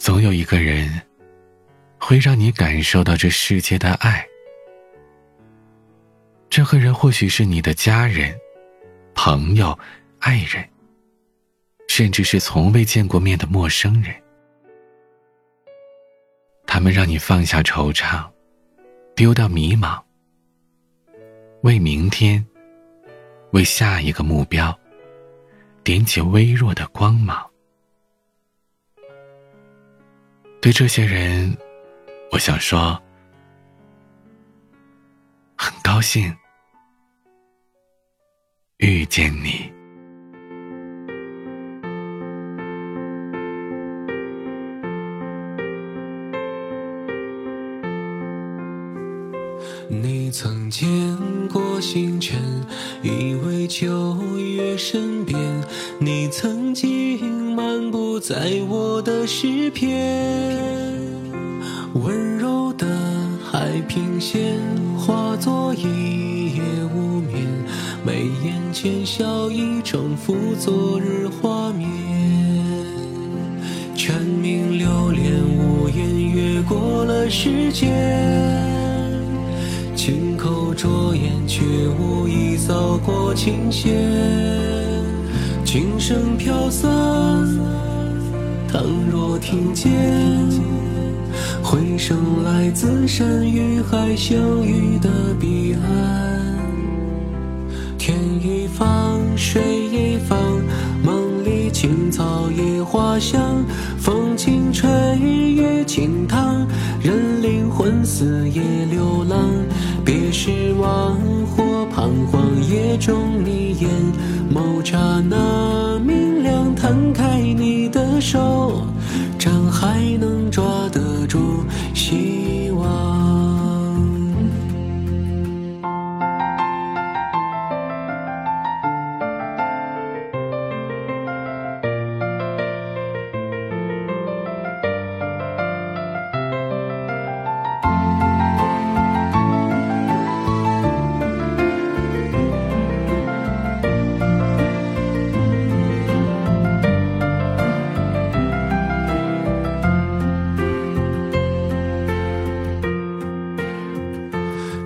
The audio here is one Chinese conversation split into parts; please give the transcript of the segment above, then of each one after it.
总有一个人，会让你感受到这世界的爱。这个人或许是你的家人、朋友、爱人，甚至是从未见过面的陌生人。他们让你放下惆怅，丢掉迷茫，为明天，为下一个目标，点起微弱的光芒。对这些人，我想说，很高兴遇见你。你曾见过星辰，以为就越身边。你曾在我的诗篇，温柔的海平线化作一夜无眠，眉眼间笑意重复昨日画面。蝉鸣流连无言，越过了时间。轻口拙言，却无意扫过琴弦。琴声飘散，倘若听见，回声来自山与海相遇的彼岸。天一方，水一方，梦里青草野花香，风轻吹，月轻淌，人灵魂似野流浪。别失望或彷徨，夜中你眼眸刹那明，摊开你的手，掌还能抓得住希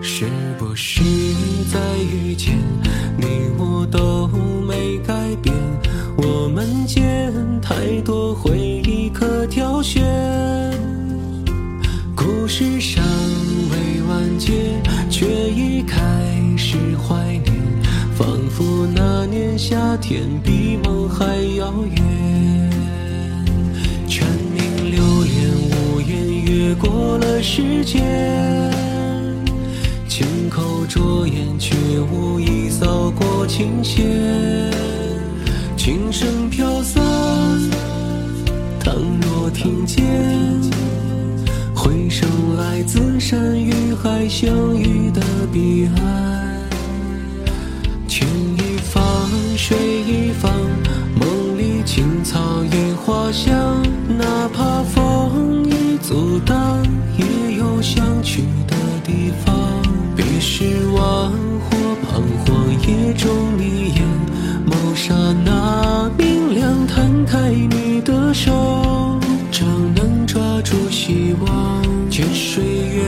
是不是在遇见你，我都没改变？我们间太多回忆可挑选，故事尚未完结，却已开始怀念，仿佛那年夏天比梦还遥远。蝉鸣流连无言，越过了时间。轻口拙言，却无意扫过琴弦。琴声飘散，倘若听见，回声来自山与海相遇的彼岸。情一方，水一方，梦里青草野花香，哪怕风雨阻挡，也有相去。望或彷徨，夜中你眼眸刹那明亮，摊开你的手，正能抓住希望。见水远，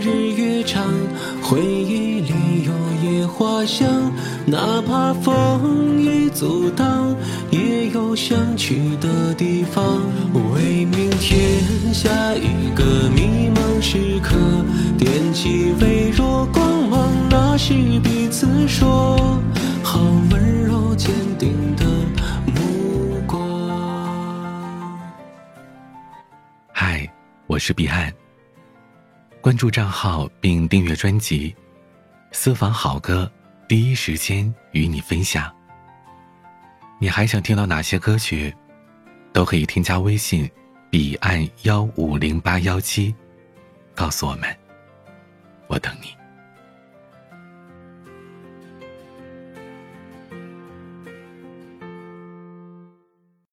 日月长，回忆里有野花香，哪怕风雨阻挡，也有想去的地方。为明天下一个迷茫时刻，点起微，那是彼此说好温柔坚定的目光。嗨，我是彼岸。关注账号并订阅专辑，私房好歌，第一时间与你分享。你还想听到哪些歌曲？都可以添加微信“彼岸幺五零八幺七”，告诉我们，